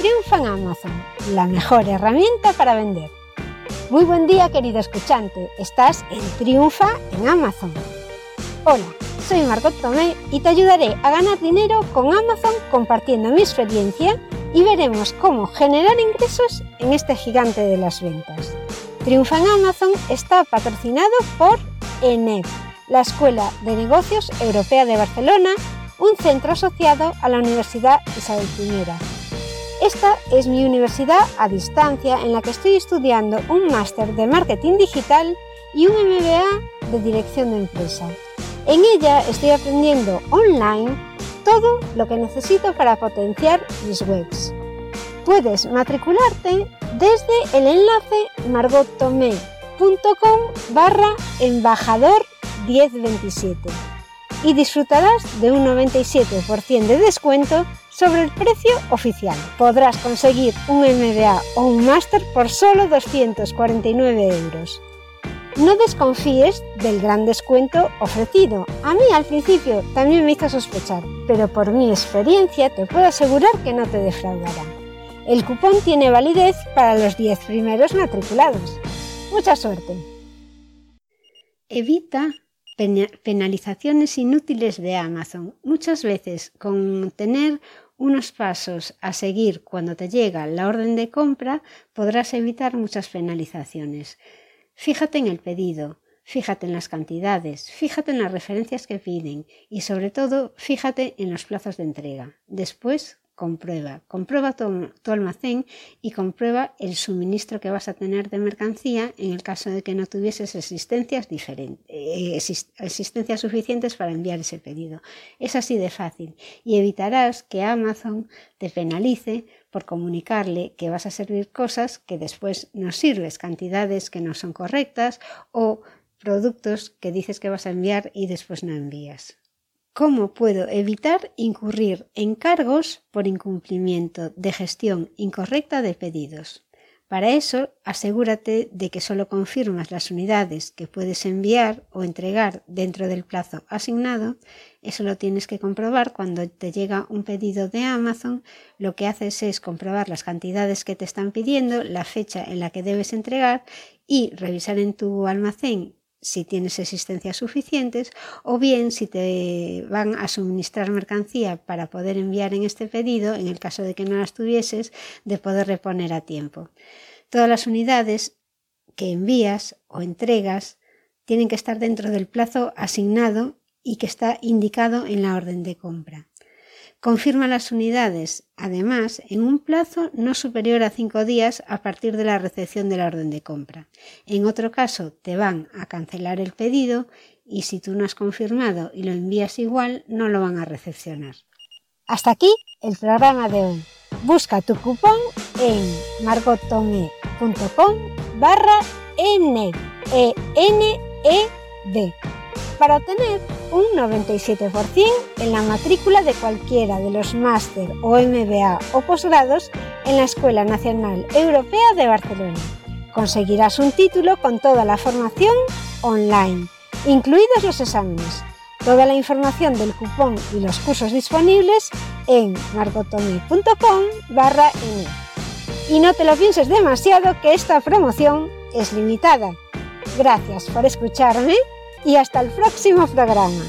Triunfa en Amazon, la mejor herramienta para vender. Muy buen día querido escuchante, estás en Triunfa en Amazon. Hola, soy Margot Tomé y te ayudaré a ganar dinero con Amazon compartiendo mi experiencia y veremos cómo generar ingresos en este gigante de las ventas. Triunfa en Amazon está patrocinado por ENEP, la Escuela de Negocios Europea de Barcelona, un centro asociado a la Universidad Isabel I esta es mi universidad a distancia en la que estoy estudiando un máster de marketing digital y un MBA de dirección de empresa. En ella estoy aprendiendo online todo lo que necesito para potenciar mis webs. Puedes matricularte desde el enlace margottomé.com barra embajador 1027 y disfrutarás de un 97% de descuento sobre el precio oficial. Podrás conseguir un MBA o un máster por solo 249 euros. No desconfíes del gran descuento ofrecido. A mí al principio también me hizo sospechar, pero por mi experiencia te puedo asegurar que no te defraudará. El cupón tiene validez para los 10 primeros matriculados. Mucha suerte. Evita penalizaciones inútiles de Amazon. Muchas veces con tener unos pasos a seguir cuando te llega la orden de compra podrás evitar muchas penalizaciones. Fíjate en el pedido, fíjate en las cantidades, fíjate en las referencias que piden y sobre todo fíjate en los plazos de entrega. Después comprueba. Comprueba tu, almacén y comprueba el suministro que vas a tener de mercancía en el caso de que no tuvieses eh, existencias suficientes para enviar ese pedido. Es así de fácil y evitarás que Amazon te penalice por comunicarle que vas a servir cosas que después no sirves, cantidades que no son correctas o productos que dices que vas a enviar y después no envías. ¿Cómo puedo evitar incurrir en cargos por incumplimiento de gestión incorrecta de pedidos? Para eso, asegúrate de que solo confirmas las unidades que puedes enviar o entregar dentro del plazo asignado. Eso lo tienes que comprobar cuando te llega un pedido de Amazon. Lo que haces es comprobar las cantidades que te están pidiendo, la fecha en la que debes entregar y revisar en tu almacén si tienes existencias suficientes o bien si te van a suministrar mercancía para poder enviar en este pedido, en el caso de que no las tuvieses, de poder reponer a tiempo. Todas las unidades que envías o entregas tienen que estar dentro del plazo asignado y que está indicado en la orden de compra. Confirma las unidades, además, en un plazo no superior a cinco días a partir de la recepción de la orden de compra. En otro caso, te van a cancelar el pedido y si tú no has confirmado y lo envías igual, no lo van a recepcionar. Hasta aquí el programa de hoy. Busca tu cupón en margotome.com barra N E N E D para obtener un 97% en la matrícula de cualquiera de los máster o MBA o posgrados en la Escuela Nacional Europea de Barcelona. Conseguirás un título con toda la formación online, incluidos los exámenes. Toda la información del cupón y los cursos disponibles en margotomi.com barra Y no te lo pienses demasiado que esta promoción es limitada. Gracias por escucharme y hasta el próximo programa.